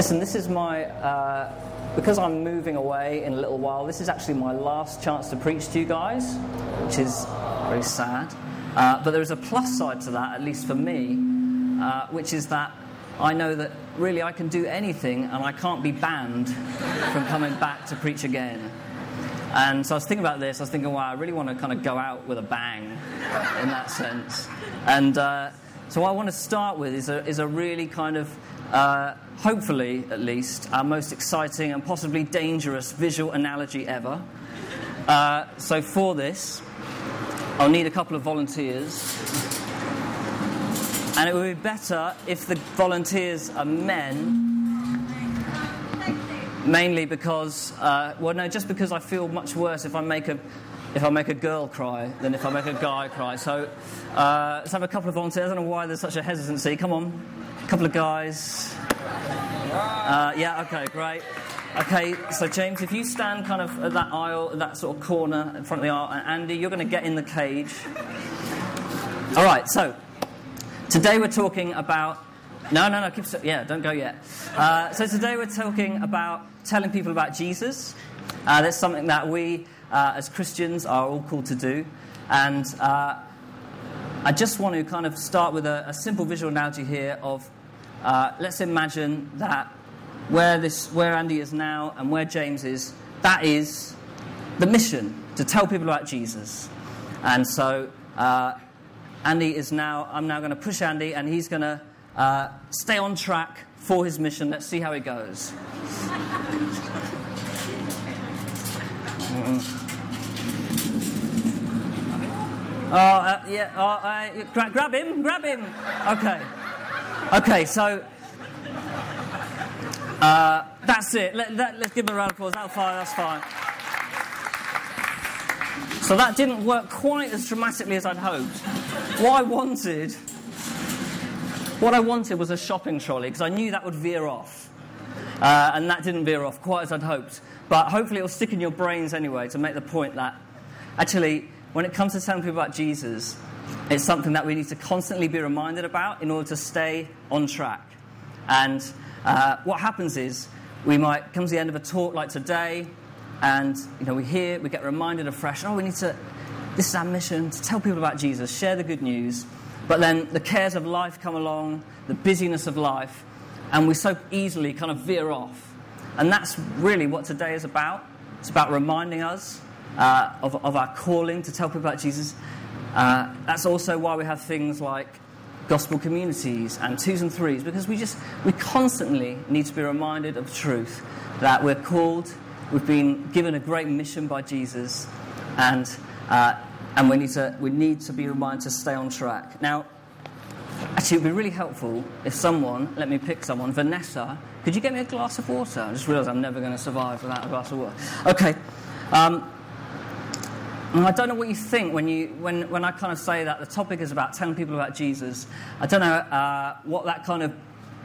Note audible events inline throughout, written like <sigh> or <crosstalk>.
Listen, this is my. Uh, because I'm moving away in a little while, this is actually my last chance to preach to you guys, which is very sad. Uh, but there is a plus side to that, at least for me, uh, which is that I know that really I can do anything and I can't be banned from coming back to preach again. And so I was thinking about this, I was thinking, wow, I really want to kind of go out with a bang in that sense. And uh, so what I want to start with is a, is a really kind of uh, hopefully, at least, our most exciting and possibly dangerous visual analogy ever. Uh, so, for this, I'll need a couple of volunteers. And it would be better if the volunteers are men, mainly because, uh, well, no, just because I feel much worse if I make a if I make a girl cry than if I make a guy cry. So uh, let's have a couple of volunteers. I don't know why there's such a hesitancy. Come on, couple of guys. Uh, yeah, okay, great. Okay, so James, if you stand kind of at that aisle, that sort of corner in front of the aisle, and Andy, you're going to get in the cage. All right, so today we're talking about. No, no, no, keep. Yeah, don't go yet. Uh, so today we're talking about telling people about Jesus. Uh, that's something that we, uh, as Christians, are all called to do, and uh, I just want to kind of start with a, a simple visual analogy here of uh, let's imagine that where, this, where Andy is now and where James is, that is the mission to tell people about Jesus. And so uh, Andy is now, I'm now going to push Andy and he's going to uh, stay on track for his mission. Let's see how it goes. Mm-hmm. Oh, uh, yeah, oh, uh, gra- grab him, grab him. Okay. Okay, so uh, that's it. Let, us let, give him a round of applause. That's fine. That's fine. So that didn't work quite as dramatically as I'd hoped. What I wanted, what I wanted was a shopping trolley because I knew that would veer off, uh, and that didn't veer off quite as I'd hoped. But hopefully, it'll stick in your brains anyway to make the point that actually, when it comes to telling people about Jesus, it's something that we need to constantly be reminded about in order to stay on track. And uh, what happens is we might come to the end of a talk like today, and you know we hear, we get reminded afresh. Oh, we need to. This is our mission to tell people about Jesus, share the good news. But then the cares of life come along, the busyness of life, and we so easily kind of veer off. And that's really what today is about. It's about reminding us uh, of, of our calling to tell people about Jesus uh, that's also why we have things like gospel communities and twos and threes, because we just we constantly need to be reminded of truth that we're called, we've been given a great mission by Jesus, and uh, and we need to we need to be reminded to stay on track. Now, actually, it would be really helpful if someone let me pick someone, Vanessa. Could you get me a glass of water? I just realised I'm never going to survive without a glass of water. Okay. Um, and I don't know what you think when, you, when, when I kind of say that the topic is about telling people about Jesus. I don't know uh, what that kind of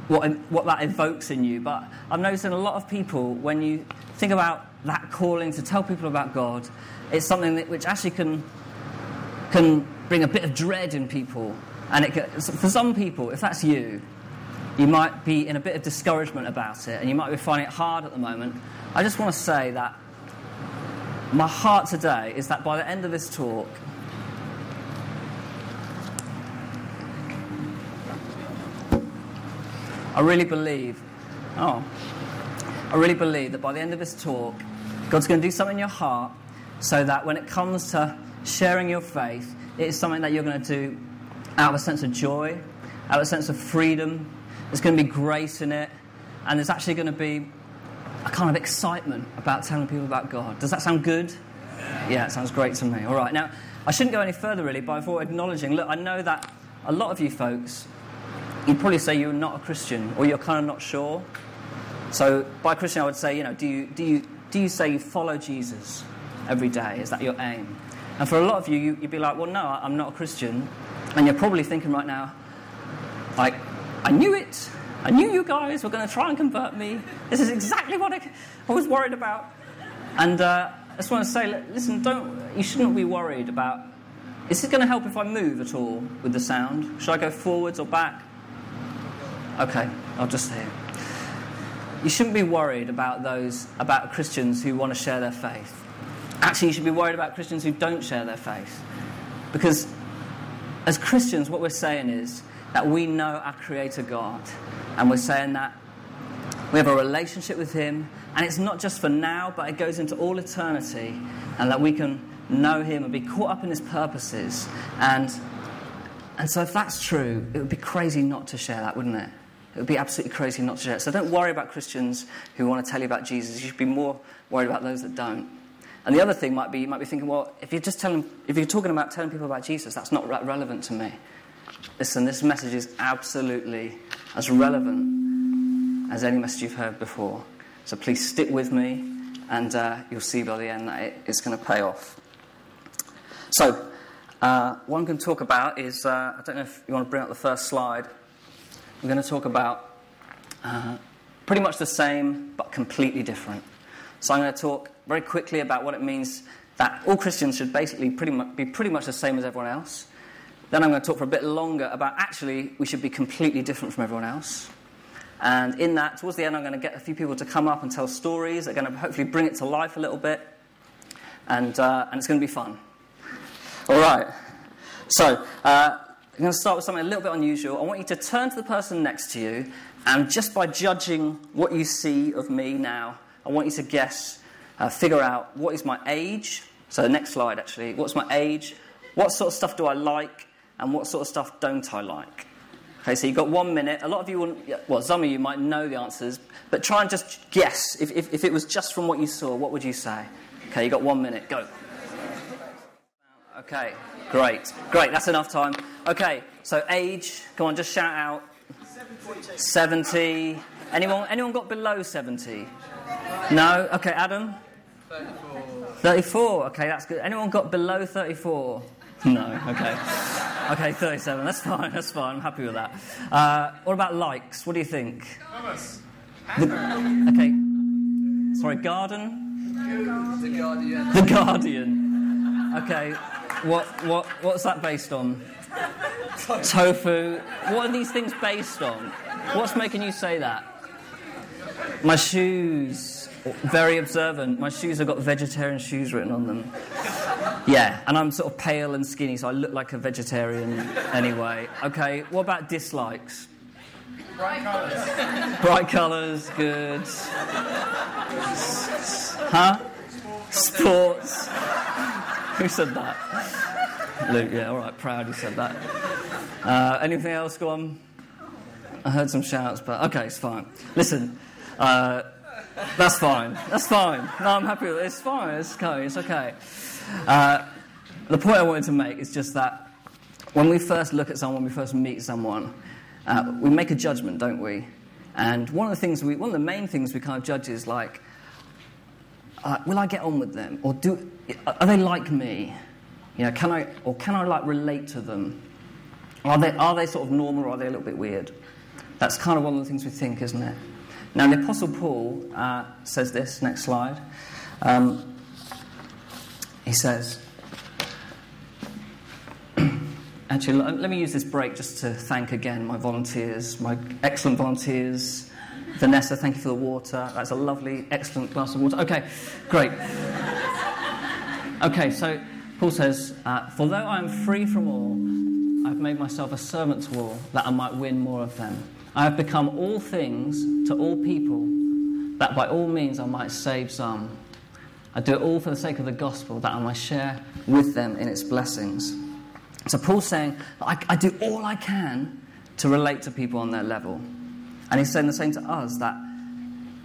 what, what that evokes in you, but I'm noticing a lot of people when you think about that calling to tell people about God, it's something that, which actually can can bring a bit of dread in people. And it can, for some people, if that's you, you might be in a bit of discouragement about it, and you might be finding it hard at the moment. I just want to say that my heart today is that by the end of this talk, I really believe, oh, I really believe that by the end of this talk, God's going to do something in your heart so that when it comes to sharing your faith, it is something that you're going to do out of a sense of joy, out of a sense of freedom. There's going to be grace in it, and there's actually going to be a kind of excitement about telling people about God. Does that sound good? Yeah, it sounds great to me. All right, now, I shouldn't go any further really before acknowledging look, I know that a lot of you folks, you'd probably say you're not a Christian or you're kind of not sure. So, by Christian, I would say, you know, do you, do you, do you say you follow Jesus every day? Is that your aim? And for a lot of you, you, would be like, well, no, I'm not a Christian. And you're probably thinking right now, like, I knew it. I knew you guys were going to try and convert me. This is exactly what I, I was worried about. And uh, I just want to say, listen, don't, you shouldn't be worried about, is it going to help if I move at all with the sound? Should I go forwards or back? Okay, I'll just stay. you shouldn't be worried about those, about Christians who want to share their faith. Actually, you should be worried about Christians who don't share their faith. Because as Christians, what we're saying is that we know our Creator God. And we're saying that we have a relationship with Him. And it's not just for now, but it goes into all eternity. And that we can know Him and be caught up in His purposes. And, and so, if that's true, it would be crazy not to share that, wouldn't it? It would be absolutely crazy not to share it. So, don't worry about Christians who want to tell you about Jesus. You should be more worried about those that don't. And the other thing might be, you might be thinking, well, if you're just telling, if you're talking about telling people about Jesus, that's not relevant to me. Listen, this message is absolutely as relevant as any message you've heard before. So please stick with me, and uh, you'll see by the end that it, it's going to pay off. So, uh, what I'm going to talk about is uh, I don't know if you want to bring up the first slide. I'm going to talk about uh, pretty much the same, but completely different. So, I'm going to talk very quickly about what it means that all Christians should basically pretty much, be pretty much the same as everyone else. Then I'm going to talk for a bit longer about actually we should be completely different from everyone else. And in that, towards the end, I'm going to get a few people to come up and tell stories. They're going to hopefully bring it to life a little bit. And, uh, and it's going to be fun. All right. So, uh, I'm going to start with something a little bit unusual. I want you to turn to the person next to you, and just by judging what you see of me now, I want you to guess, uh, figure out what is my age. So, the next slide actually. What's my age? What sort of stuff do I like? And what sort of stuff don't I like? Okay, so you've got one minute. A lot of you will, well, some of you might know the answers, but try and just guess. If, if, if it was just from what you saw, what would you say? Okay, you've got one minute. Go. Okay, great. Great, that's enough time. Okay, so age, come on, just shout out. 70. Anyone, anyone got below 70? No? Okay, Adam? 34. 34, okay, that's good. Anyone got below 34? <laughs> No, okay. Okay, 37, that's fine, that's fine, I'm happy with that. Uh, what about likes? What do you think? Thomas. The, okay. Sorry, garden? The Guardian. The Guardian. Okay, what, what, what's that based on? Tofu. What are these things based on? What's making you say that? My shoes. Very observant. My shoes have got vegetarian shoes written on them. Yeah, and I'm sort of pale and skinny, so I look like a vegetarian anyway. Okay, what about dislikes? Bright colours. Bright colours, good. Huh? Sports. <laughs> Who said that? Luke, yeah, all right, proud you said that. Uh, anything else? Go on. I heard some shouts, but okay, it's fine. Listen, uh, that's fine. That's fine. No, I'm happy with it. It's fine. It's okay. It's okay. Uh, the point I wanted to make is just that when we first look at someone, we first meet someone, uh, we make a judgment, don't we? And one of the things we, one of the main things we kind of judge is like, uh, will I get on with them, or do are they like me? You know, can I or can I like relate to them? Are they are they sort of normal, or are they a little bit weird? That's kind of one of the things we think, isn't it? Now, the Apostle Paul uh, says this. Next slide. Um, he says. <clears throat> Actually, let me use this break just to thank again my volunteers, my excellent volunteers. Vanessa, thank you for the water. That's a lovely, excellent glass of water. Okay, great. Okay, so Paul says, uh, For though I am free from all, I've made myself a servant to all, that I might win more of them. I have become all things to all people, that by all means I might save some. I do it all for the sake of the gospel, that I might share with them in its blessings. So Paul's saying, I, I do all I can to relate to people on their level. And he's saying the same to us, that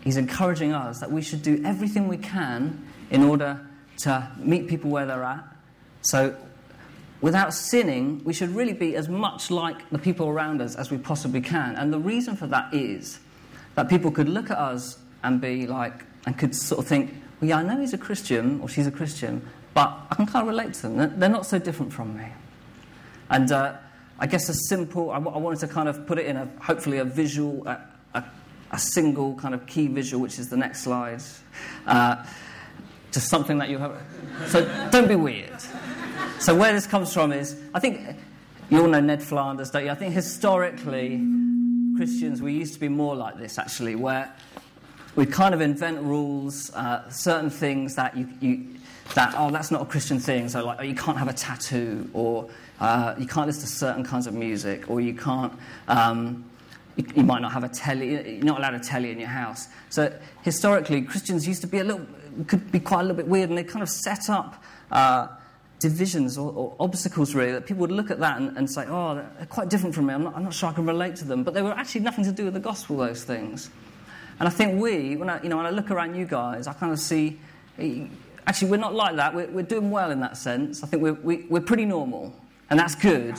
he's encouraging us that we should do everything we can in order to meet people where they're at. So without sinning, we should really be as much like the people around us as we possibly can. And the reason for that is that people could look at us and be like, and could sort of think, well, yeah, I know he's a Christian or she's a Christian, but I can kind of relate to them. They're not so different from me. And uh, I guess a simple, I, w- I wanted to kind of put it in a, hopefully a visual, a, a, a single kind of key visual, which is the next slide. Uh, just something that you have. So don't be weird. So where this comes from is, I think you all know Ned Flanders, don't you? I think historically, Christians, we used to be more like this, actually, where we'd kind of invent rules, uh, certain things that you, you, that oh that's not a Christian thing. So like oh, you can't have a tattoo, or uh, you can't listen to certain kinds of music, or you can't. Um, you, you, might not have a telly. You're not allowed a telly in your house. So historically, Christians used to be a little, could be quite a little bit weird, and they kind of set up. Uh, divisions or, or, obstacles, really, that people would look at that and, and say, oh, they're quite different from me. I'm not, I'm not, sure I can relate to them. But they were actually nothing to do with the gospel, those things. And I think we, when I, you know, when I look around you guys, I kind of see, actually, we're not like that. We're, we're doing well in that sense. I think we're, we, are we are pretty normal, and that's good.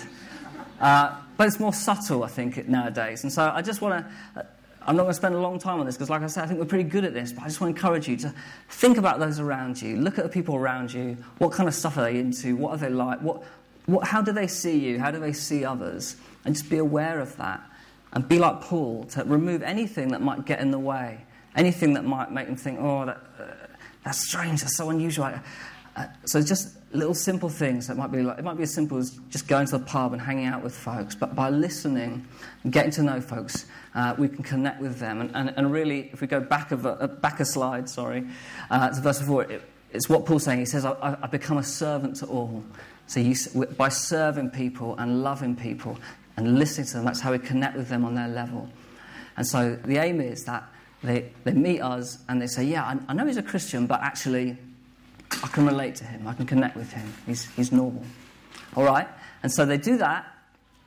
Uh, but it's more subtle, I think, nowadays. And so I just want to I'm not going to spend a long time on this because, like I said, I think we're pretty good at this, but I just want to encourage you to think about those around you. Look at the people around you. What kind of stuff are they into? What are they like? What, what, how do they see you? How do they see others? And just be aware of that. And be like Paul to remove anything that might get in the way, anything that might make them think, oh, that, uh, that's strange, that's so unusual. Uh, so just little simple things that might be like, it might be as simple as just going to the pub and hanging out with folks, but by listening and getting to know folks, uh, we can connect with them. And, and, and, really, if we go back, of a, uh, back a slide, sorry, uh, to verse 4, it, it's what Paul's saying. He says, I, I become a servant to all. So you, by serving people and loving people and listening to them, that's how we connect with them on their level. And so the aim is that they, they meet us and they say, Yeah, I, I know he's a Christian, but actually, I can relate to him. I can connect with him. He's, he's normal. All right? And so they do that,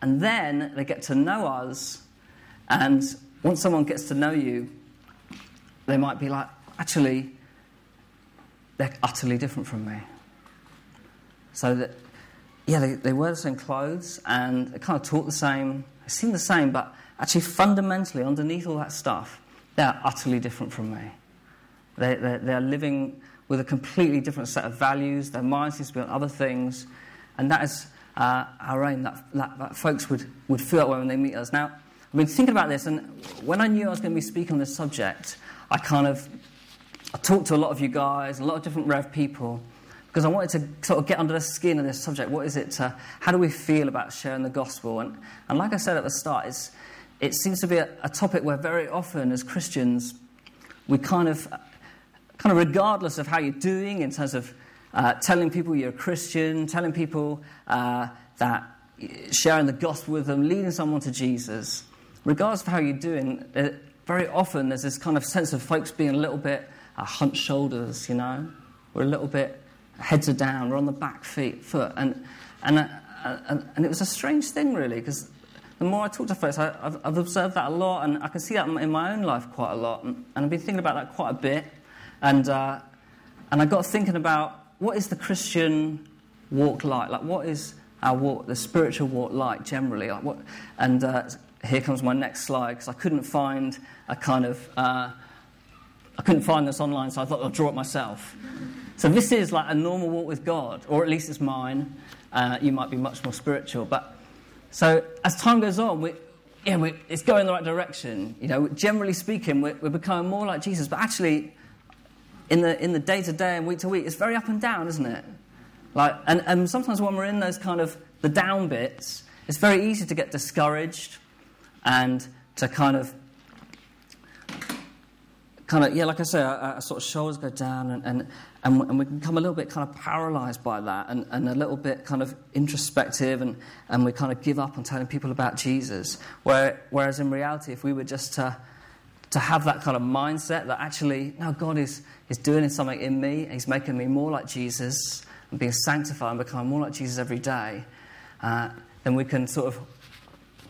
and then they get to know us and once someone gets to know you, they might be like, actually, they're utterly different from me. So that, yeah, they, they wear the same clothes and they kind of talk the same, they seem the same, but actually, fundamentally, underneath all that stuff, they're utterly different from me. They, they're, they're living with a completely different set of values, their minds seem to be on other things, and that is uh, our aim, that, that, that folks would, would feel that way when they meet us. Now, I've been thinking about this, and when I knew I was going to be speaking on this subject, I kind of I talked to a lot of you guys, a lot of different Rev people, because I wanted to sort of get under the skin of this subject. What is it? To, how do we feel about sharing the gospel? And, and like I said at the start, it seems to be a, a topic where very often as Christians, we kind of, kind of regardless of how you're doing in terms of uh, telling people you're a Christian, telling people uh, that sharing the gospel with them, leading someone to Jesus, regardless of how you're doing, uh, very often there's this kind of sense of folks being a little bit uh, hunched shoulders, you know? We're a little bit heads are down, we're on the back feet, foot. And, and, uh, and, and, it was a strange thing, really, because the more I talk to folks, I, have I've observed that a lot, and I can see that in my own life quite a lot. And, I've been thinking about that quite a bit. And, uh, and I got thinking about what is the Christian walk like? Like, what is our walk, the spiritual walk, like generally? Like what, and uh, here comes my next slide because I couldn't find a kind of uh, I couldn't find this online, so I thought I'll draw it myself. So this is like a normal walk with God, or at least it's mine. Uh, you might be much more spiritual, but so as time goes on, we, yeah, we, it's going in the right direction. You know, generally speaking, we're, we're becoming more like Jesus, but actually, in the in the day to day and week to week, it's very up and down, isn't it? Like, and, and sometimes when we're in those kind of the down bits, it's very easy to get discouraged and to kind of kind of yeah like i say our, our sort of shoulders go down and, and, and, we can become a little bit kind of paralyzed by that and, and a little bit kind of introspective and, and we kind of give up on telling people about jesus Where, whereas in reality if we were just to, to have that kind of mindset that actually no god is, is doing something in me he's making me more like jesus and being sanctified and becoming more like jesus every day uh, then we can sort of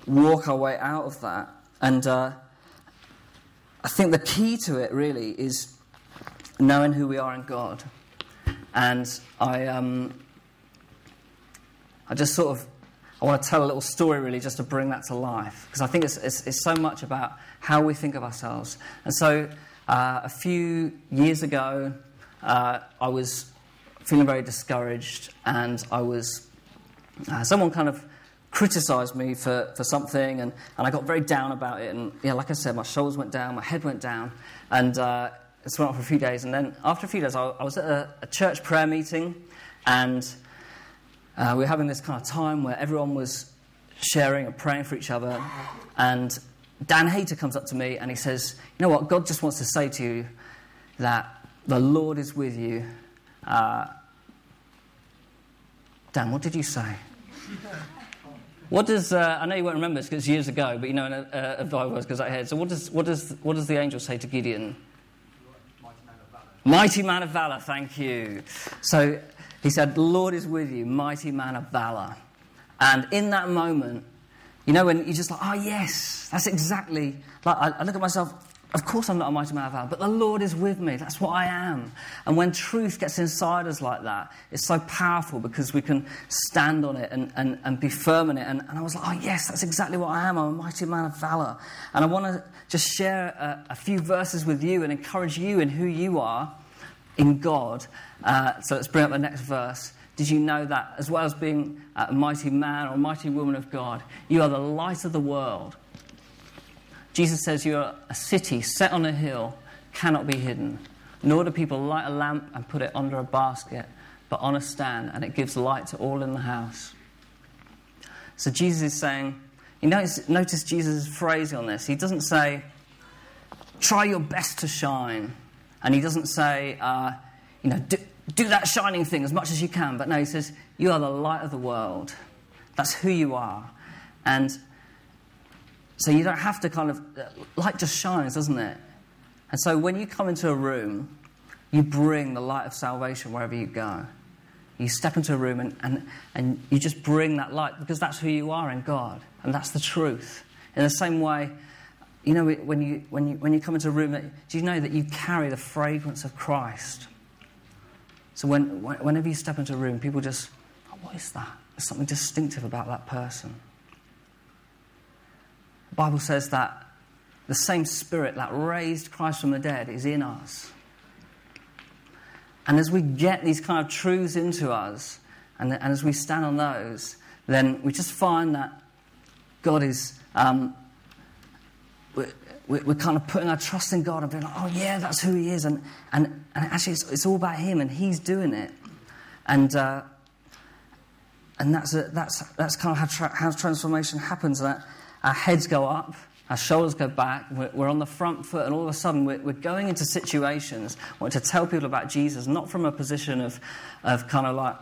walk our way out of that. And uh, I think the key to it really is knowing who we are in God. And I, um, I just sort of, I want to tell a little story really just to bring that to life. Because I think it's, it's, it's, so much about how we think of ourselves. And so uh, a few years ago, uh, I was feeling very discouraged and I was, uh, someone kind of criticized me for, for something, and, and I got very down about it. And yeah, like I said, my shoulders went down, my head went down, and uh, it went on for a few days. And then after a few days, I, I was at a, a, church prayer meeting, and uh, we were having this kind of time where everyone was sharing and praying for each other. And Dan Hayter comes up to me and he says, You know what? God just wants to say to you that the Lord is with you. Uh, Dan, what did you say? What does, uh, I know you won't remember this because it's years ago, but you know, a, a Bible verse goes. So, what does, what, does, what does the angel say to Gideon? Mighty man of valor, thank you. So, he said, The Lord is with you, mighty man of valor. And in that moment, you know, when you're just like, oh, yes, that's exactly. Like, I, I look at myself, of course I'm not a mighty man of valor, but the Lord is with me. That's what I am. And when truth gets inside us like that, it's so powerful because we can stand on it and, and, and be firm in it. And, and I was like, oh, yes, that's exactly what I am. I'm a mighty man of valor. And I want to just share a, a, few verses with you and encourage you in who you are in God. Uh, so let's bring up the next verse. Did you know that as well as being a mighty man or a mighty woman of God, you are the light of the world? Jesus says you are a city set on a hill, cannot be hidden. Nor do people light a lamp and put it under a basket, but on a stand, and it gives light to all in the house. So Jesus is saying, you notice, notice Jesus' phrasing on this. He doesn't say, try your best to shine. And he doesn't say, uh, you know, do, do that shining thing as much as you can. But no, he says, You are the light of the world. That's who you are. And so you don't have to kind of, uh, light just shines, doesn't it? And so when you come into a room, you bring the light of salvation wherever you go. You step into a room and, and, and you just bring that light because that's who you are in God. And that's the truth. In the same way, you know, when you, when you, when you come into a room, uh, do you know that you carry the fragrance of Christ? So when, whenever you step into a room, people just, oh, what is that? There's something distinctive about that person. The Bible says that the same spirit that raised Christ from the dead is in us. And as we get these kind of truths into us, and, and as we stand on those, then we just find that God is um, we're kind of putting our trust in God and being like, oh, yeah, that's who He is. And, and, and actually, it's, it's all about Him and He's doing it. And, uh, and that's, a, that's, that's kind of how, tra- how transformation happens. That our heads go up, our shoulders go back, we're, we're on the front foot, and all of a sudden we're, we're going into situations, wanting to tell people about Jesus, not from a position of, of kind of like,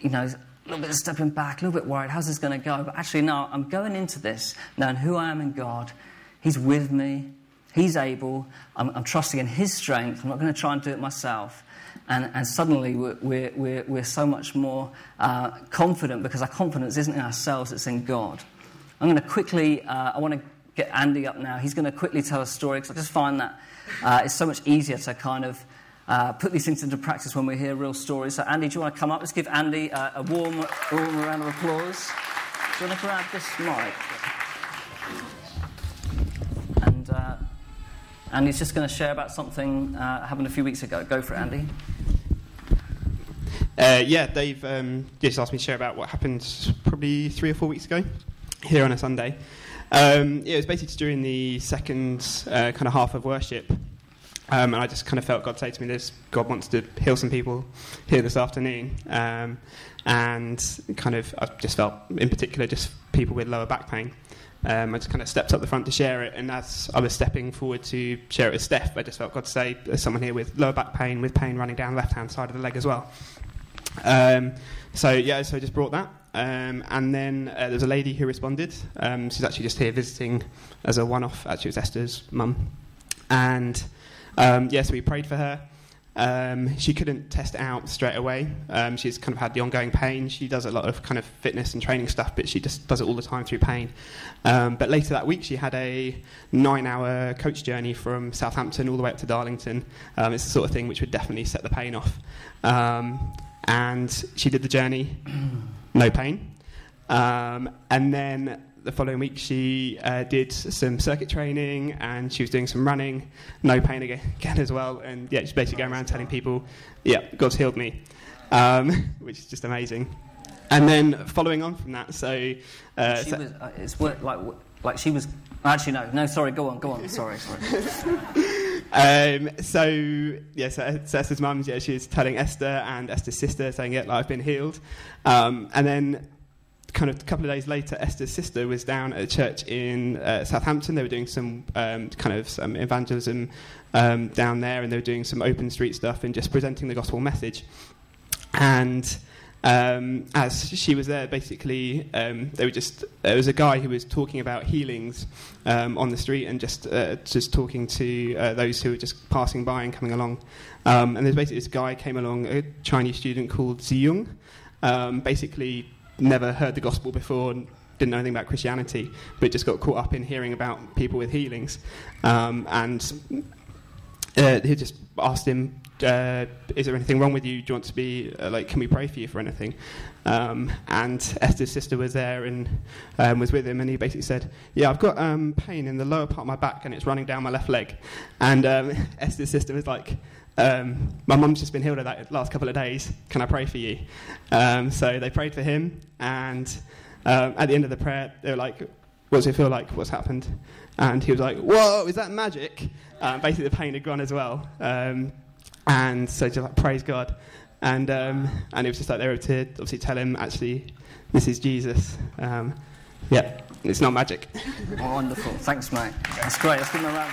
you know, a little bit of stepping back, a little bit worried, how's this going to go? But actually, no, I'm going into this knowing who I am in God He's with me. He's able. I'm, I'm trusting in His strength. I'm not going to try and do it myself. And, and suddenly we're, we're, we're, we're, so much more uh, confident because our confidence isn't in ourselves, it's in God. I'm going to quickly, uh, I want to get Andy up now. He's going to quickly tell a story because I just find that uh, it's so much easier to kind of uh, put these things into practice when we hear real stories. So, Andy, do you want to come up? Let's give Andy uh, a warm, warm round of applause. Do you want to grab this mic? And he's just going to share about something uh, happened a few weeks ago. Go for it, Andy. Uh, yeah, Dave um, just asked me to share about what happened probably three or four weeks ago here on a Sunday. Um, yeah, it was basically during the second uh, kind of half of worship. Um, and I just kind of felt God say to me, "This God wants to heal some people here this afternoon." Um, and kind of, I just felt, in particular, just people with lower back pain. Um, I just kind of stepped up the front to share it, and as I was stepping forward to share it with Steph, I just felt God say, "There's someone here with lower back pain, with pain running down the left-hand side of the leg as well." Um, so yeah, so I just brought that, um, and then uh, there's a lady who responded. Um, she's actually just here visiting as a one-off. Actually, it was Esther's mum, and um, yes, yeah, so we prayed for her. Um, she couldn't test it out straight away. Um, she's kind of had the ongoing pain. She does a lot of kind of fitness and training stuff, but she just does it all the time through pain. Um, but later that week, she had a nine-hour coach journey from Southampton all the way up to Darlington. Um, it's the sort of thing which would definitely set the pain off. And she did the journey, no pain. Um, and then the following week, she uh, did some circuit training and she was doing some running, no pain again, <laughs> again as well. And yeah, she's basically going around telling people, yeah, God's healed me, um, <laughs> which is just amazing. And then following on from that, so. Uh, she so was, uh, it's work, like, like she was. Actually, no, no, sorry, go on, go on, sorry, sorry. <laughs> um, so, yeah, so, so Esther's mum, yeah, she was telling Esther and Esther's sister, saying, yeah, like, I've been healed. Um, and then kind of a couple of days later, Esther's sister was down at a church in uh, Southampton. They were doing some um, kind of some evangelism um, down there, and they were doing some open street stuff and just presenting the gospel message. And um, as she was there, basically, um, there were just there was a guy who was talking about healings um, on the street and just uh, just talking to uh, those who were just passing by and coming along. Um, and there's basically this guy came along, a Chinese student called Ziyung, um, basically never heard the gospel before and didn't know anything about Christianity, but just got caught up in hearing about people with healings. Um, and uh, he just asked him, uh, "Is there anything wrong with you? Do you want to be uh, like? Can we pray for you for anything?" Um, and Esther's sister was there and um, was with him, and he basically said, "Yeah, I've got um, pain in the lower part of my back, and it's running down my left leg." And um, <laughs> Esther's sister was like. Um, my mum's just been healed of that last couple of days. Can I pray for you? Um, so they prayed for him, and at the end of the prayer, they were like, "What does it feel like? What's happened?" And he was like, "Whoa, is that magic?" Um, basically, the pain had gone as well. And so just like praise God. And um, and it was just like they were to obviously tell him actually this is Jesus. Um, yeah, it's not magic. Wonderful, thanks, mate. That's great. Let's give him a round.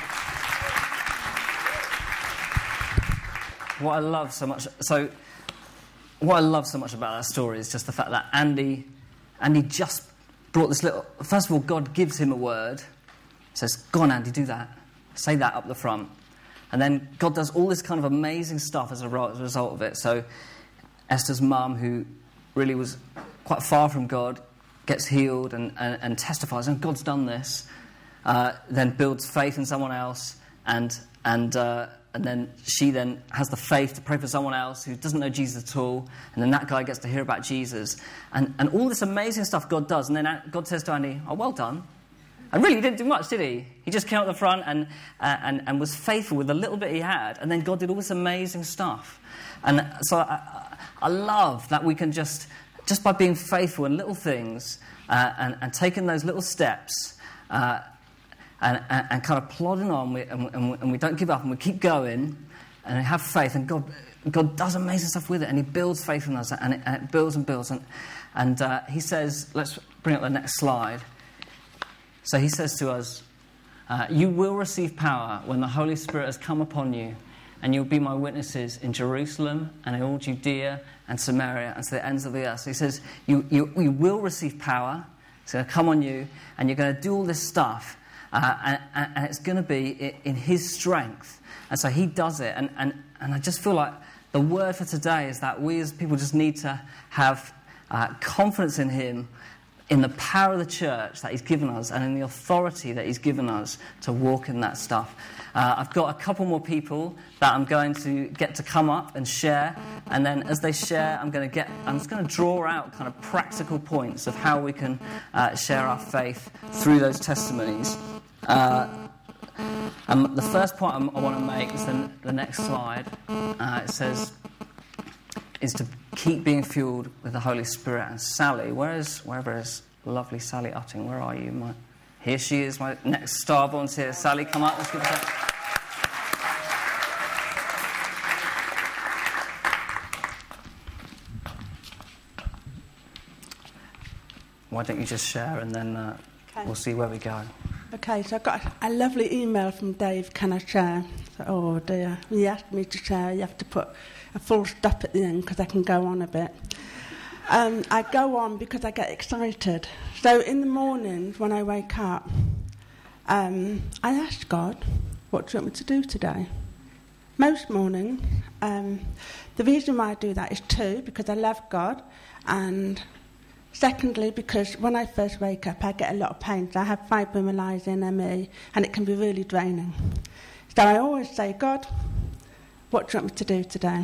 What I love so much, so what I love so much about that story is just the fact that Andy, Andy just brought this little. First of all, God gives him a word, says, "Go on, Andy, do that." Say that up the front. And then God does all this kind of amazing stuff as a result of it. So Esther's mum, who really was quite far from God, gets healed and, and, and testifies, and God's done this. Uh, then builds faith in someone else, and, and, uh, and then she then has the faith to pray for someone else who doesn't know Jesus at all, and then that guy gets to hear about Jesus. And, and all this amazing stuff God does, and then God says to Andy, Oh, well done. And really, he didn't do much, did he? He just came out the front and, uh, and, and was faithful with the little bit he had. And then God did all this amazing stuff. And so I, I love that we can just, just by being faithful in little things uh, and, and taking those little steps uh, and, and, and, kind of plodding on, we, and, and, we don't give up and we keep going and have faith. And God, God does amazing stuff with it and He builds faith in us and it, and it builds and builds. And, and uh, He says, let's bring up the next slide. So he says to us, uh, You will receive power when the Holy Spirit has come upon you, and you'll be my witnesses in Jerusalem and in all Judea and Samaria and to the ends of the earth. So he says, You, you, you will receive power. It's going to come on you, and you're going to do all this stuff, uh, and, and, it's going to be in his strength. And so he does it. And, and, and I just feel like the word for today is that we as people just need to have uh, confidence in him in the power of the church that He's given us and in the authority that He's given us to walk in that stuff. Uh, I've got a couple more people that I'm going to get to come up and share, and then as they share, I'm going to get, I'm just going to draw out kind of practical points of how we can uh, share our faith through those testimonies. Uh, um, the first point I'm, i want to make is the, the next slide. Uh, it says, is to keep being fueled with the Holy Spirit. And Sally, where is, wherever is lovely Sally Utting, where are you? My, here she is, my next star volunteer. Sally, come up, let's give her a Why don't you just share and then uh, okay. we'll see where we go. Okay, so I got a lovely email from Dave. Can I share? So, oh dear, he asked me to share. You have to put a full stop at the end because I can go on a bit. Um, I go on because I get excited. So in the mornings when I wake up, um, I ask God, what do you want me to do today? Most mornings. Um, the reason why I do that is two, because I love God, and secondly, because when I first wake up, I get a lot of pain. So I have fibromyalgia and ME, and it can be really draining. So I always say, God, what do you want me to do today?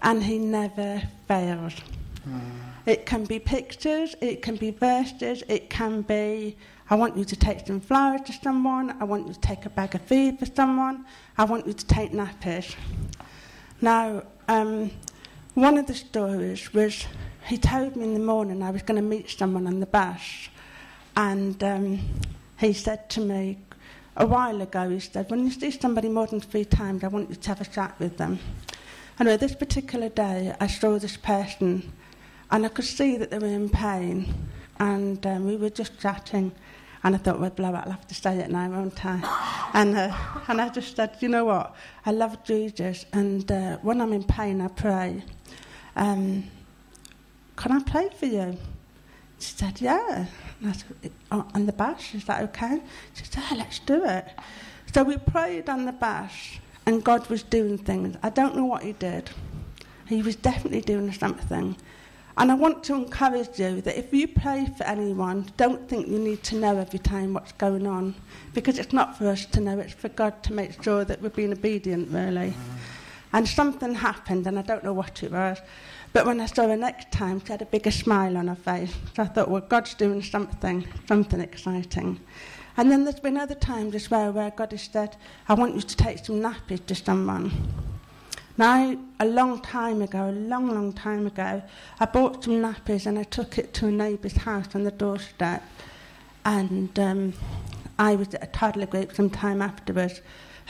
And he never fails. Mm. It can be pictures, it can be verses, it can be I want you to take some flowers to someone, I want you to take a bag of food for someone, I want you to take nappies. Now, um, one of the stories was he told me in the morning I was going to meet someone on the bus, and um, he said to me, a while ago, he said, when you see somebody more than three times, I want you to have a chat with them. Anyway, this particular day, I saw this person, and I could see that they were in pain. And um, we were just chatting, and I thought, well, blow it, I'll have to stay at night, won't I? And, uh, and I just said, you know what? I love Jesus, and uh, when I'm in pain, I pray. Um, can I pray for you? She said, yeah. And oh, on the bash, is that okay? She said, yeah, let's do it. So we prayed on the bash, and God was doing things. I don't know what He did. He was definitely doing something. And I want to encourage you that if you pray for anyone, don't think you need to know every time what's going on, because it's not for us to know, it's for God to make sure that we're being obedient, really. Mm. And something happened, and I don't know what it was. But when I saw her next time, she had a bigger smile on her face. So I thought, well, God's doing something, something exciting. And then there's been other times as well where God has said, I want you to take some nappies to someone. Now, a long time ago, a long, long time ago, I bought some nappies and I took it to a neighbour's house on the doorstep. And um, I was at a toddler group some time afterwards,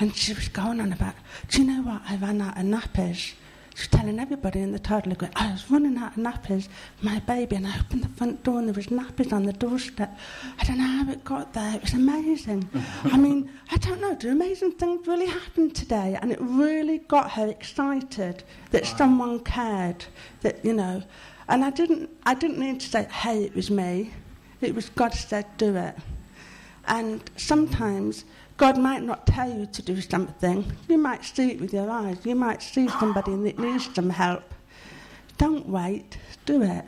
and she was going on about, Do you know what? I ran out of nappies. She was telling everybody in the toddler group, I was running out of nappies my baby, and I opened the front door and there was nappies on the doorstep. I don't know how it got there. It was amazing. I mean, I don't know. Do amazing things really happen today? And it really got her excited that wow. someone cared. That you know, and I didn't. I didn't need to say, "Hey, it was me." It was God said, "Do it." And sometimes God might not tell you to do something. You might see it with your eyes. You might see somebody that needs some help. Don't wait, do it.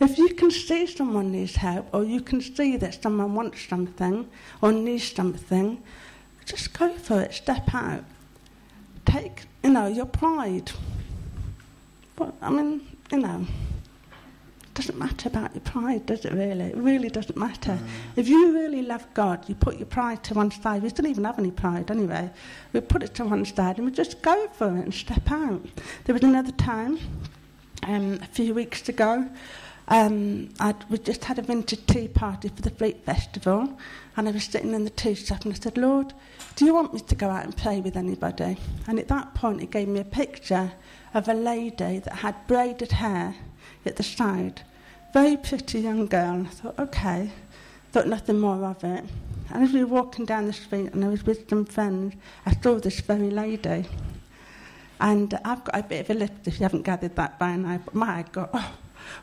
If you can see someone needs help, or you can see that someone wants something or needs something, just go for it, step out. Take, you know, your pride. But, I mean, you know doesn't matter about your pride, does it really? It really doesn't matter. If you really love God, you put your pride to one side. We don't even have any pride anyway. We put it to one side and we just go for it and step out. There was another time, um, a few weeks ago, um, we just had a vintage tea party for the Fleet Festival, and I was sitting in the tea shop and I said, Lord, do you want me to go out and play with anybody? And at that point, it gave me a picture of a lady that had braided hair at the side. Very pretty young girl. I thought, okay. Thought nothing more of it. And as we were walking down the street and I was with some friends, I saw this very lady. And I've got a bit of a lift if you haven't gathered that by now. But my God, oh,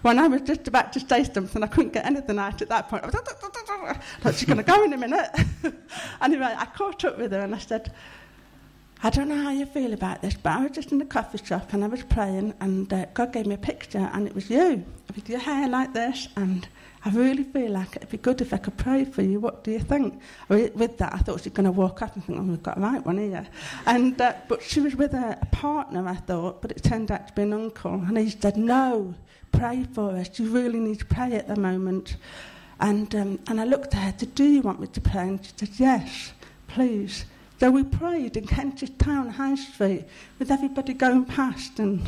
when I was just about to say something, I couldn't get anything out at that point. I thought <laughs> she's going to go in a minute. <laughs> anyway, I caught up with her and I said, I don't know how you feel about this, but I was just in the coffee shop and I was praying, and uh, God gave me a picture, and it was you with your hair like this. And I really feel like it'd be good if I could pray for you. What do you think? With that, I thought she was going to walk up and think, "Oh, we've got a right one here." And uh, but she was with a, a partner, I thought, but it turned out to be an uncle, and he said, "No, pray for us. You really need to pray at the moment." And um, and I looked at her. Said, "Do you want me to pray?" And she said, "Yes, please." So we prayed in Kentish Town High Street with everybody going past, and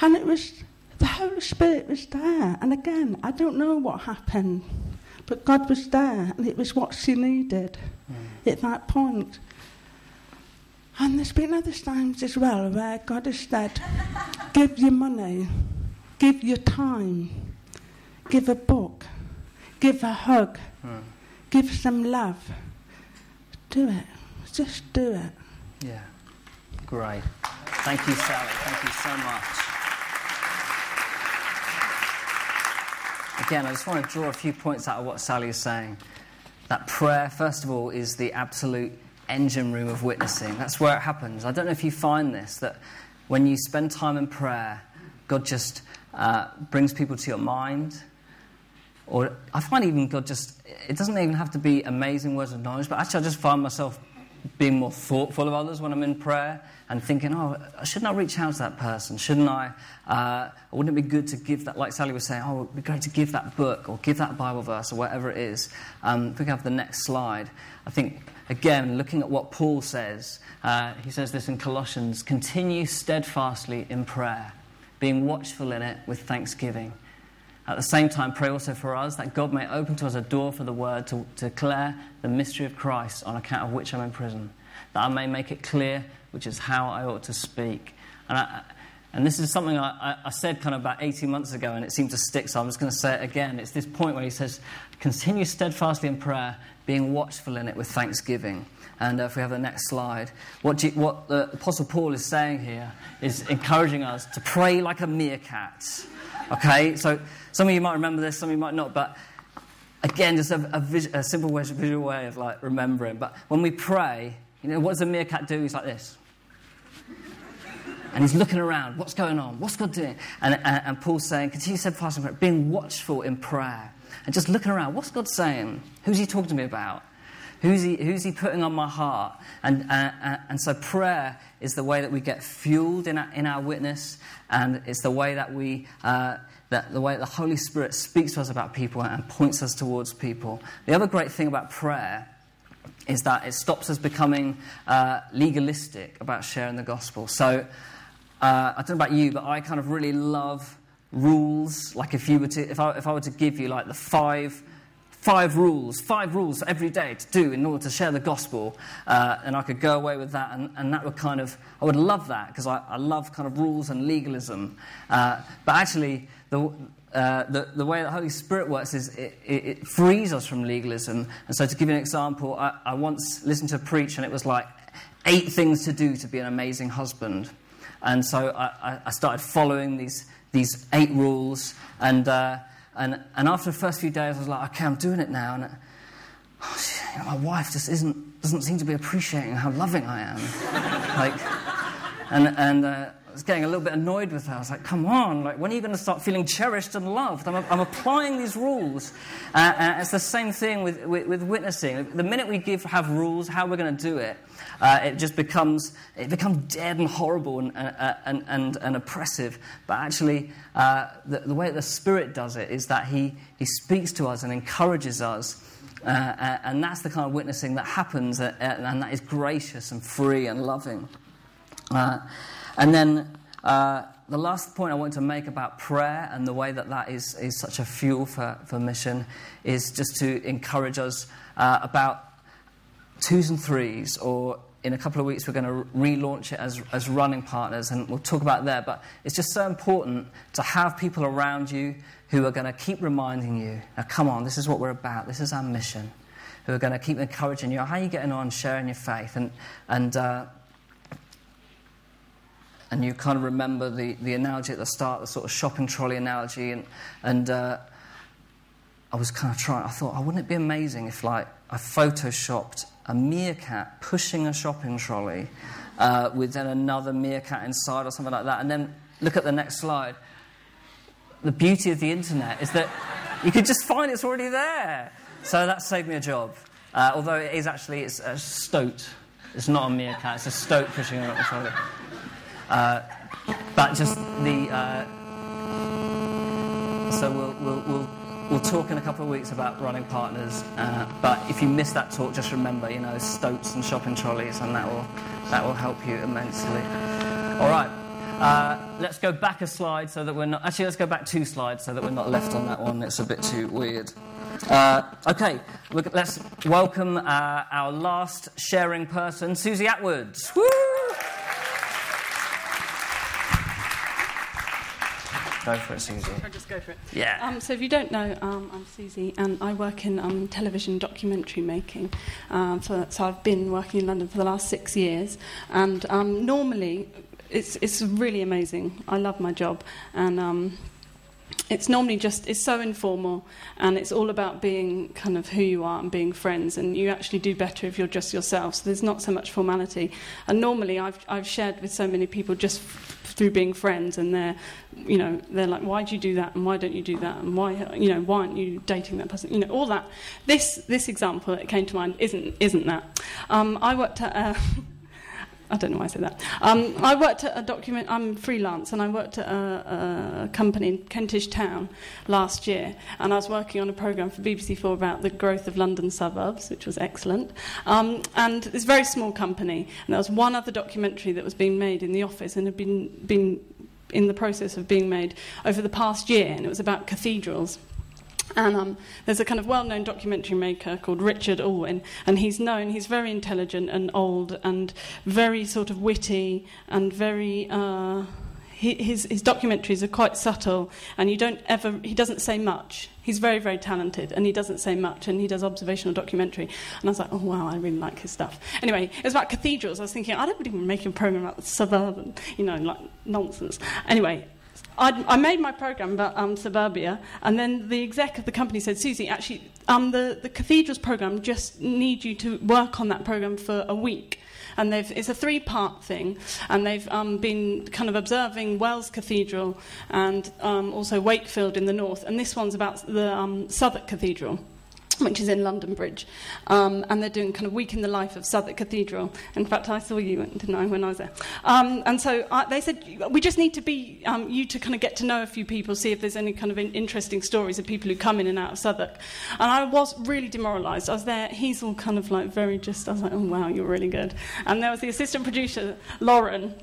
and it was the Holy Spirit was there. And again, I don't know what happened, but God was there, and it was what she needed mm. at that point. And there's been other times as well where God has said, "Give your money, give your time, give a book, give a hug, mm. give some love." Do it. Just do it. Yeah. Great. Thank you, Sally. Thank you so much. Again, I just want to draw a few points out of what Sally is saying. That prayer, first of all, is the absolute engine room of witnessing. That's where it happens. I don't know if you find this, that when you spend time in prayer, God just uh, brings people to your mind, or I find even God just, it doesn't even have to be amazing words of knowledge, but actually I just find myself being more thoughtful of others when I'm in prayer and thinking, oh, shouldn't I reach out to that person? Shouldn't I? Uh, wouldn't it be good to give that, like Sally was saying, oh, it would be great to give that book or give that Bible verse or whatever it is. Um, if we have the next slide. I think, again, looking at what Paul says, uh, he says this in Colossians continue steadfastly in prayer, being watchful in it with thanksgiving. At the same time, pray also for us that God may open to us a door for the word to, to declare the mystery of Christ on account of which I'm in prison, that I may make it clear which is how I ought to speak. And I, And this is something I, I, said kind of about 18 months ago, and it seemed to stick, so I'm just going to say it again. It's this point where he says, Continue steadfastly in prayer, being watchful in it with thanksgiving. And uh, if we have the next slide, what, you, what the Apostle Paul is saying here is encouraging us to pray like a meerkat. Okay? So some of you might remember this, some of you might not, but again, just a, a, vis- a simple way, visual way of like remembering. But when we pray, you know, what does a meerkat do? He's like this. And he's looking around. What's going on? What's God doing? And, and, and Paul's saying, continue steadfast in prayer, being watchful in prayer. And just looking around. What's God saying? Who's he talking to me about? Who's he, who's he putting on my heart? And, uh, uh, and so prayer is the way that we get fueled in our, in our witness, and it's the way that we, uh, that the way that the Holy Spirit speaks to us about people and points us towards people. The other great thing about prayer is that it stops us becoming uh, legalistic about sharing the gospel. So uh, I don't know about you, but I kind of really love rules. Like if you were to, if I, if I were to give you like the five five rules, five rules every day to do in order to share the gospel, uh, and I could go away with that, and, and that would kind of, I would love that because I, I love kind of rules and legalism. Uh, but actually, the, uh, the, the way the Holy Spirit works is it, it, it, frees us from legalism. And so, to give you an example, I, I once listened to a preach, and it was like eight things to do to be an amazing husband. And so I, I started following these, these eight rules, and uh, and, and after the first few days, I was like, okay, I'm doing it now. And oh, she, you know, my wife just isn't, doesn't seem to be appreciating how loving I am. <laughs> like, and, and uh, was getting a little bit annoyed with her. I was like, come on, like, when are you going to start feeling cherished and loved? I'm, I'm applying these rules. Uh, and it's the same thing with, with, with, witnessing. The minute we give, have rules, how we're going to do it, uh, it just becomes, it becomes dead and horrible and, uh, and, and, and oppressive. But actually, uh, the, the, way the Spirit does it is that He, he speaks to us and encourages us. Uh, uh and that's the kind of witnessing that happens, uh, and that is gracious and free and loving. And then the last point I want to make about prayer and the way that that is, is such a fuel for, for mission is just to encourage us about twos and threes or in a couple of weeks, we're going to relaunch it as, as running partners, and we'll talk about there. But it's just so important to have people around you who are going to keep reminding you, now, come on, this is what we're about, this is our mission, who are going to keep encouraging you. How are you getting on sharing your faith? And, and, uh, and you kind of remember the, the analogy at the start, the sort of shopping trolley analogy. And, and uh, I was kind of trying, I thought, oh, wouldn't it be amazing if, like, I photoshopped a meerkat pushing a shopping trolley uh, with then another meerkat inside or something like that. And then look at the next slide. The beauty of the internet is that you can just find it's already there. So that saved me a job. Uh, although it is actually it's a stoat. It's not a meerkat. It's a stoat pushing a trolley. Uh, but just the. Uh, so we'll, we'll, we'll We'll talk in a couple of weeks about running partners, uh, but if you miss that talk, just remember, you know, stoats and shopping trolleys, and that will, that will help you immensely. All right, uh, let's go back a slide so that we're not. Actually, let's go back two slides so that we're not left on that one. It's a bit too weird. Uh, okay, let's welcome uh, our last sharing person, Susie Atwoods. Woo! Go for it, Susie. I'll just go for it. Yeah. Um, so, if you don't know, um, I'm Susie, and I work in um, television documentary making. Um, for, so, I've been working in London for the last six years, and um, normally it's it's really amazing. I love my job, and um, it's normally just it's so informal and it's all about being kind of who you are and being friends and you actually do better if you're just yourself so there's not so much formality and normally i've i've shared with so many people just through being friends and they're you know they're like why do you do that? And why don't you do that? And why you know why aren't you dating that person? You know all that. This this example that came to mind isn't isn't that. Um, i worked at a <laughs> I don't know why I said that. Um, I worked at a document. I'm freelance, and I worked at a, a, company in Kentish Town last year, and I was working on a program for BBC Four about the growth of London suburbs, which was excellent. Um, and it's a very small company, and there was one other documentary that was being made in the office, and had been been in the process of being made over the past year, and it was about cathedrals. And um, there's a kind of well known documentary maker called Richard Alwyn, and he's known, he's very intelligent and old and very sort of witty and very. Uh, his, his documentaries are quite subtle, and you don't ever, he doesn't say much. He's very, very talented, and he doesn't say much, and he does observational documentary. And I was like, oh, wow, I really like his stuff. Anyway, it was about cathedrals. I was thinking, I don't to make a program about the suburban, you know, like nonsense. Anyway, I'd, I made my program about um, suburbia, and then the exec of the company said, Susie, actually, um, the, the cathedrals program just need you to work on that program for a week. And it's a three part thing, and they've um, been kind of observing Wells Cathedral and um, also Wakefield in the north. And this one's about the um, Southwark Cathedral which is in London Bridge. Um, and they're doing kind of week in the life of Southwark Cathedral. In fact, I saw you, didn't I, when I was there? Um, and so I, they said, we just need to be, um, you to kind of get to know a few people, see if there's any kind of in, interesting stories of people who come in and out of Southwark. And I was really demoralised. I was there, he's all kind of like very just, I was like, oh, wow, you're really good. And there was the assistant producer, Lauren,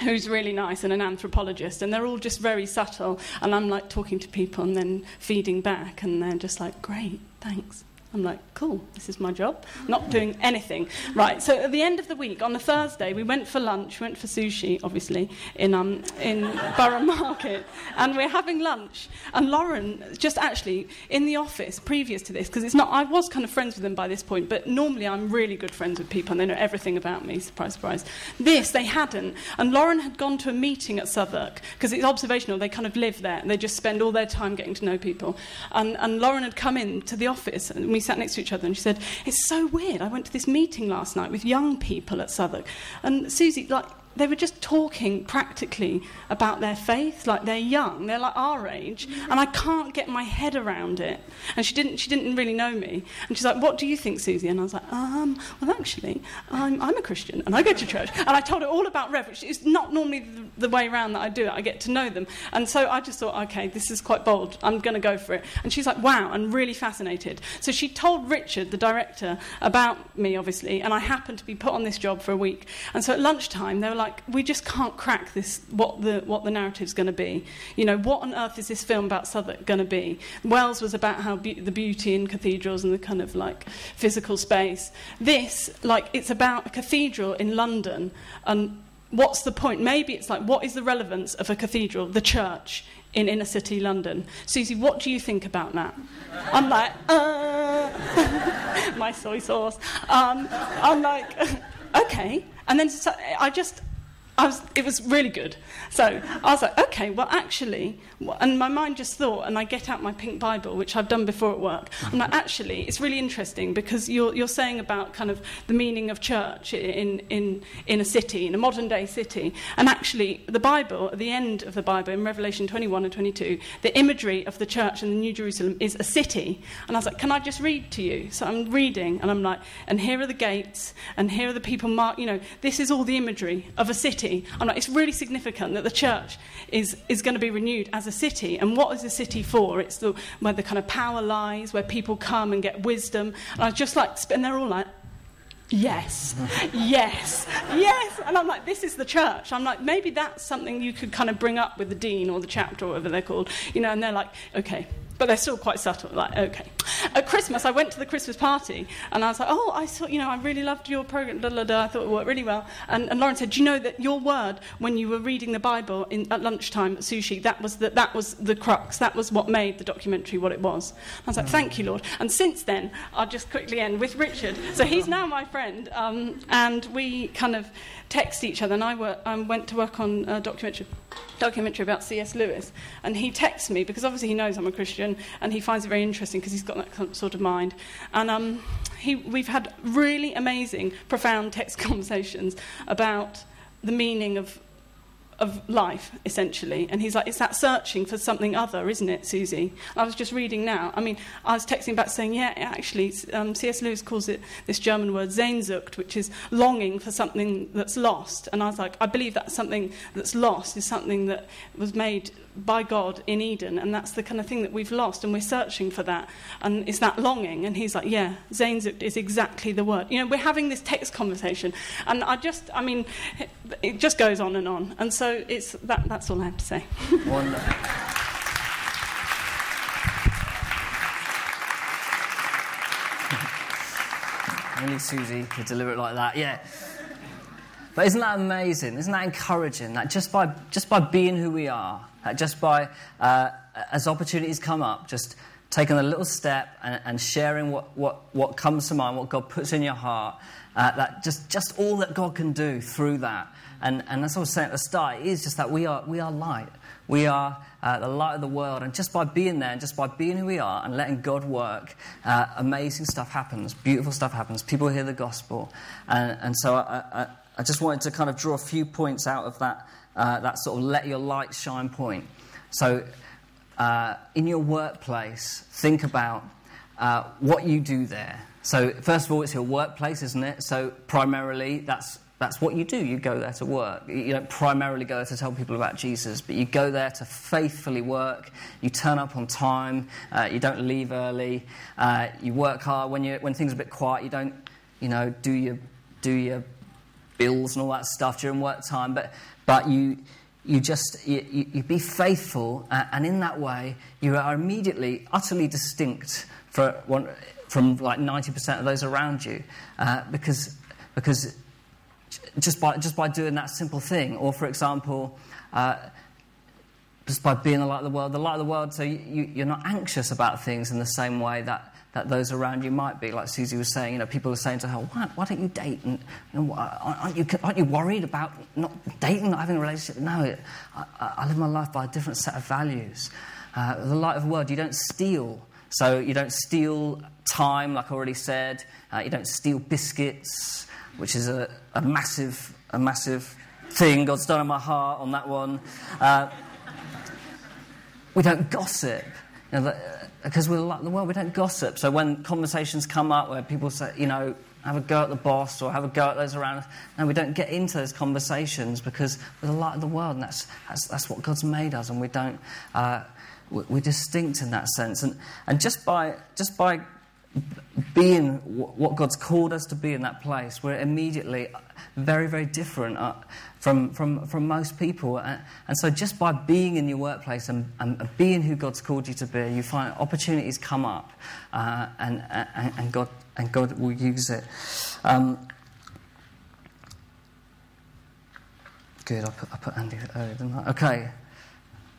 who's really nice and an anthropologist and they're all just very subtle and i'm like talking to people and then feeding back and they're just like great thanks I'm like, cool, this is my job. Not doing anything. Right, so at the end of the week, on the Thursday, we went for lunch, went for sushi, obviously, in, um, in <laughs> Borough Market. And we're having lunch. And Lauren, just actually, in the office, previous to this, because it's not, I was kind of friends with them by this point, but normally I'm really good friends with people and they know everything about me, surprise, surprise. This, they hadn't. And Lauren had gone to a meeting at Southwark, because it's observational, they kind of live there, and they just spend all their time getting to know people. And, and Lauren had come in to the office, and we sat next to each other, and she said, It's so weird. I went to this meeting last night with young people at Southwark. And Susie, like, they were just talking practically about their faith, like they're young, they're like our age, and I can't get my head around it. And she didn't, she didn't really know me. And she's like, What do you think, Susie? And I was like, um, Well, actually, I'm, I'm a Christian and I go to church. And I told her all about Rev, which is not normally the, the way around that I do it. I get to know them. And so I just thought, Okay, this is quite bold. I'm going to go for it. And she's like, Wow, and really fascinated. So she told Richard, the director, about me, obviously, and I happened to be put on this job for a week. And so at lunchtime, they were like, like, we just can't crack this, what the, what the narrative's going to be. You know, what on earth is this film about Southwark going to be? Wells was about how be- the beauty in cathedrals and the kind of like physical space. This, like, it's about a cathedral in London and what's the point? Maybe it's like, what is the relevance of a cathedral, the church, in inner city London? Susie, what do you think about that? I'm like, uh, <laughs> my soy sauce. Um, I'm like, <laughs> okay. And then so I just, was, it was really good. So I was like, okay, well, actually, and my mind just thought, and I get out my pink Bible, which I've done before at work. I'm like, actually, it's really interesting because you're, you're saying about kind of the meaning of church in, in, in a city, in a modern day city. And actually, the Bible, at the end of the Bible, in Revelation 21 and 22, the imagery of the church in the New Jerusalem is a city. And I was like, can I just read to you? So I'm reading, and I'm like, and here are the gates, and here are the people marked, you know, this is all the imagery of a city city. I'm like, it's really significant that the church is, is going to be renewed as a city. And what is a city for? It's the, where the kind of power lies, where people come and get wisdom. And I just like, and they're all like, Yes, yes, yes. And I'm like, this is the church. I'm like, maybe that's something you could kind of bring up with the dean or the chapter or whatever they're called, you know, and they're like, okay, but they're still quite subtle. Like, okay. At Christmas, I went to the Christmas party, and I was like, oh, I thought, you know, I really loved your program. Da, da, da. I thought it worked really well. And, and Lauren said, do you know that your word when you were reading the Bible in, at lunchtime at sushi, that was the, that was the crux. That was what made the documentary what it was. I was like, thank you, Lord. And since then, I'll just quickly end with Richard. So he's now my friend, um, and we kind of text each other. And I, work, I went to work on a documentary, documentary about C.S. Lewis. And he texts me because obviously he knows I'm a Christian and he finds it very interesting because he's got that sort of mind. And um, he, we've had really amazing, profound text <laughs> conversations about the meaning of of life, essentially. And he's like, it's that searching for something other, isn't it, Susie? I was just reading now. I mean, I was texting back saying, yeah, actually, um, C.S. Lewis calls it this German word Sehnsucht, which is longing for something that's lost. And I was like, I believe that something that's lost is something that was made by God in Eden, and that's the kind of thing that we've lost, and we're searching for that. And it's that longing. And he's like, yeah, Sehnsucht is exactly the word. You know, we're having this text conversation, and I just, I mean, it, it just goes on and on. And so it's that, that's all I have to say. <laughs> Only <laughs> Susie could deliver it like that, yeah. But isn't that amazing? Isn't that encouraging? That just by, just by being who we are, that just by, uh, as opportunities come up, just taking a little step and, and, sharing what, what, what comes to mind, what God puts in your heart, uh, that just, just all that God can do through that. And, and as I was saying at the start, it is just that we are, we are light. We are uh, the light of the world. And just by being there and just by being who we are and letting God work, uh, amazing stuff happens. Beautiful stuff happens. People hear the gospel. And, and so I, I, I, just wanted to kind of draw a few points out of that, uh, that sort of let your light shine point. So uh, in your workplace, think about uh, what you do there. So, first of all, it's your workplace, isn't it? So, primarily, that's that's what you do. You go there to work. You don't primarily go there to tell people about Jesus, but you go there to faithfully work. You turn up on time. Uh, you don't leave early. Uh, you work hard when you when things are a bit quiet. You don't, you know, do your do your bills and all that stuff during work time. But but you you just you, you, be faithful, uh, and in that way, you are immediately utterly distinct one, from like ninety percent of those around you, uh, because because just by, just by doing that simple thing. Or, for example, uh, just by being the light of the world. The light of the world, so you, you're not anxious about things in the same way that, that those around you might be. Like Susie was saying, you know, people are saying to her, why, why don't you date? And, aren't, you, aren't you worried about not dating, not having a relationship? No, I, I live my life by a different set of values. Uh, the light of the world, you don't steal. So you don't steal time, like I already said. Uh, you don't steal biscuits which is a, a massive, a massive thing God's done in my heart on that one. Uh, we don't gossip. You know, because we're like the world, we don't gossip. So when conversations come up where people say, you know, have a go at the boss or have a go at those around us, no, we don't get into those conversations because we're the light of the world, and that's, that's, that's what God's made us, and we don't, uh, we're distinct in that sense. And, and just, by, just by being what God's called us to be in that place, we're immediately very, very different uh, from, from, from most people. And, and, so, just by being in your workplace and, and, being who God's called you to be, you find opportunities come up, uh, and, and, and, God, and God will use it. Um, good, I put, I put Andy earlier, didn't I? Okay.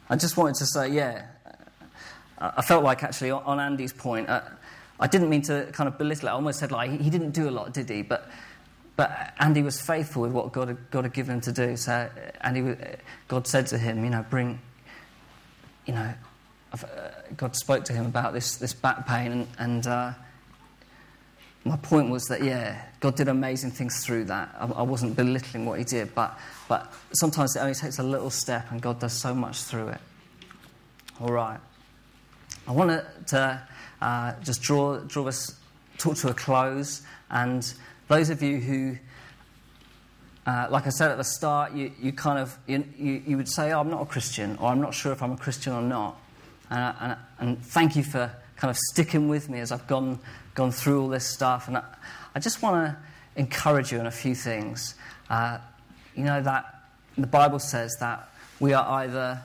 I just wanted to say, yeah, I felt like actually on Andy's point, uh, I didn't mean to kind of belittle it. I almost said, like, he didn't do a lot, did he? But, but Andy was faithful with what God had, God had given him to do. So Andy, God said to him, you know, bring, you know, uh, God spoke to him about this, this back pain. And, and uh, my point was that, yeah, God did amazing things through that. I, I wasn't belittling what he did, but, but sometimes it only takes a little step, and God does so much through it. All right. I want to uh, just draw, draw us, talk to a close. And those of you who, uh, like I said at the start, you, you kind of, you, you, would say, oh, I'm not a Christian, or I'm not sure if I'm a Christian or not. And, and, and thank you for kind of sticking with me as I've gone, gone through all this stuff. And I, I just want to encourage you in a few things. Uh, you know that the Bible says that we are either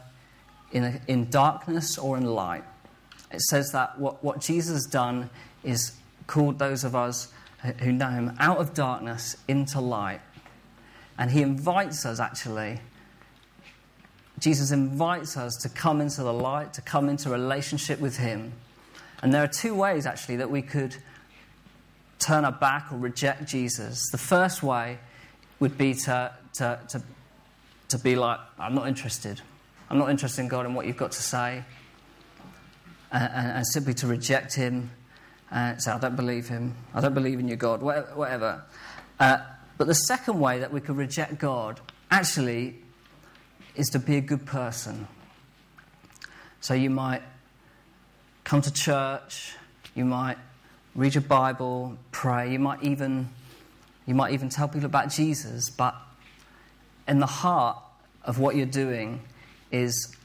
in, a, in darkness or in light it says that what, what Jesus has done is called those of us who know him out of darkness into light. And he invites us, actually, Jesus invites us to come into the light, to come into relationship with him. And there are two ways, actually, that we could turn our back or reject Jesus. The first way would be to, to, to, to be like, I'm not interested. I'm not interested in God and what you've got to say and, and simply to reject him and say, I don't believe him, I don't believe in your God, whatever. Uh, but the second way that we could reject God actually is to be a good person. So you might come to church, you might read your Bible, pray, you might even you might even tell people about Jesus, but in the heart of what you're doing is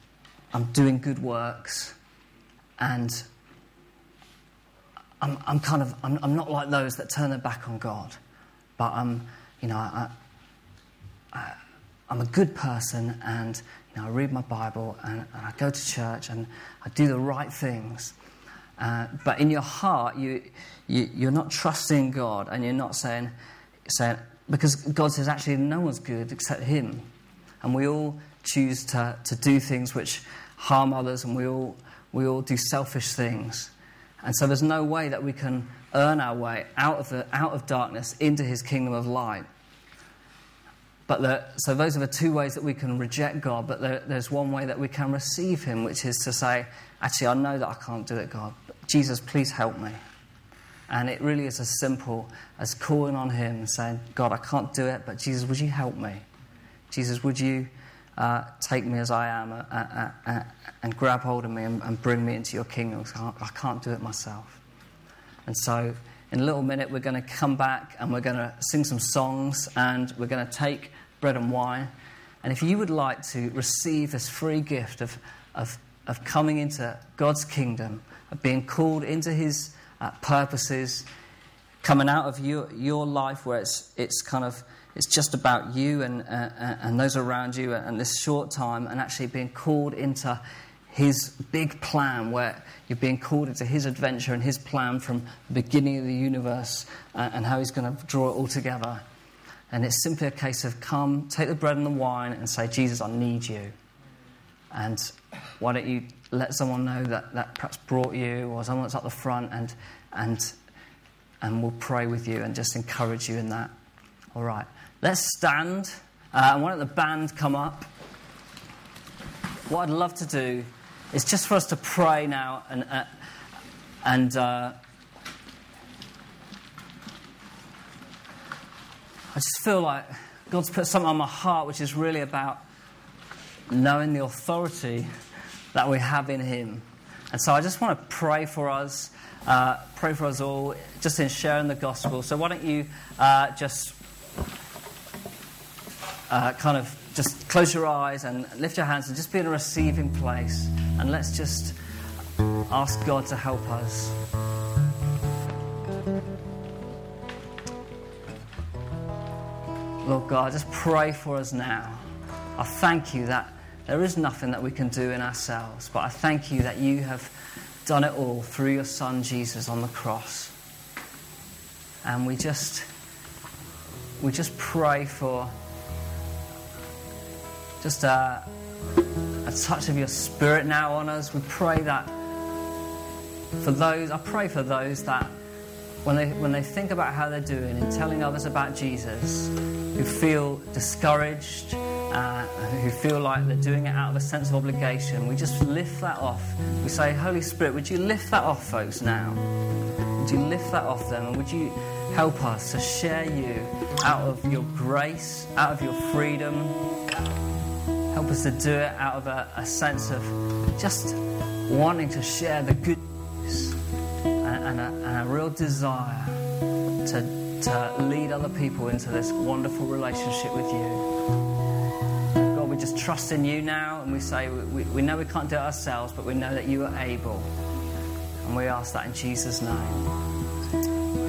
I'm doing good works and I'm, I'm kind of, I'm, I'm, not like those that turn their back on God, but I'm, you know, I, I, I'm a good person and you know, I read my Bible and, and I go to church and I do the right things. Uh, but in your heart, you, you, you're not trusting God and you're not saying, saying because God says actually no one's good except Him. And we all choose to, to do things which harm others, and we all, we all do selfish things. And so there's no way that we can earn our way out of, the, out of darkness into His kingdom of light. But the, so those are the two ways that we can reject God, but there, there's one way that we can receive Him, which is to say, actually, I know that I can't do it, God. Jesus, please help me. And it really is as simple as calling on Him and saying, God, I can't do it, but Jesus, would you help me? Jesus, would you uh, take me as I am uh, uh, uh and grab hold of me and, and, bring me into your kingdom? I can't do it myself. And so in a little minute, we're going to come back and we're going to sing some songs and we're going to take bread and wine. And if you would like to receive this free gift of, of, of coming into God's kingdom, of being called into His uh, purposes, coming out of your, your life where it's, it's kind of it's just about you and, uh, uh and those around you and this short time, and actually being called into his big plan, where you're being called into his adventure and his plan from the beginning of the universe uh, and how he's going to draw it all together. And it's simply a case of come, take the bread and the wine, and say, Jesus, I need you. And why don't you let someone know that that perhaps brought you or someone that's at the front, and, and, and we'll pray with you and just encourage you in that. All right, let's stand. Uh, and why don't the band come up? What I'd love to do is just for us to pray now and, uh, and uh, I just feel like God's put something on my heart which is really about knowing the authority that we have in Him. And so I just want to pray for us, uh, pray for us all, just in sharing the gospel. So why don't you uh, just uh, kind of just close your eyes and lift your hands and just be in a receiving place. And let's just ask God to help us. Lord God, just pray for us now. I thank you that there is nothing that we can do in ourselves, but I thank you that you have done it all through your Son Jesus on the cross. And we just we just pray for just a, a touch of your spirit now on us. We pray that for those, I pray for those that when they, when they think about how they're doing and telling others about Jesus, who feel discouraged, uh, who feel like they're doing it out of a sense of obligation, we just lift that off. We say, Holy Spirit, would you lift that off, folks, now? Would you lift that off them? And would you help us to share you out of your grace, out of your freedom? Help us to do it out of a, a sense of just wanting to share the good news and, and, a, and a real desire to, to lead other people into this wonderful relationship with you. God, we just trust in you now and we say we, we know we can't do it ourselves, but we know that you are able. And we ask that in Jesus' name.